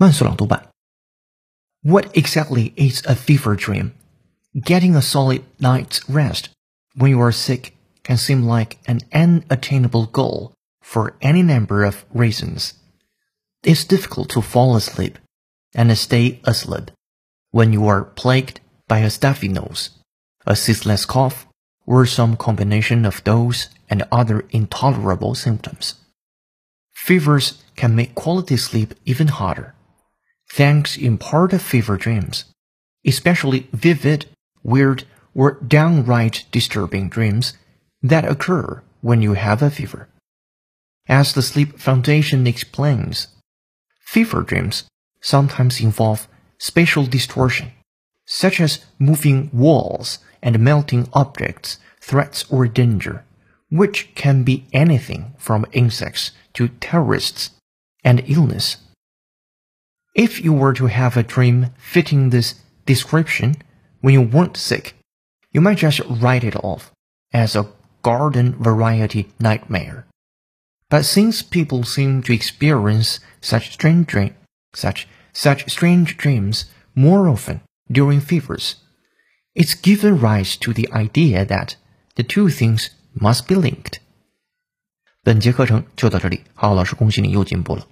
慢速朗读版。What exactly is a fever dream? Getting a solid night's rest when you are sick can seem like an unattainable goal for any number of reasons. It's difficult to fall asleep and stay asleep when you are plagued by a stuffy nose, a ceaseless cough, or some combination of those and other intolerable symptoms. Fevers can make quality sleep even harder thanks in part to fever dreams, especially vivid, weird, or downright disturbing dreams that occur when you have a fever. As the Sleep Foundation explains, fever dreams sometimes involve spatial distortion, such as moving walls and melting objects, threats or danger, which can be anything from insects to terrorists and illness. If you were to have a dream fitting this description when you weren't sick, you might just write it off as a garden variety nightmare. But since people seem to experience such strange dream, such such strange dreams more often during fevers, it's given rise to the idea that the two things must be linked. 本节课程就到这里，浩浩老师恭喜你又进步了。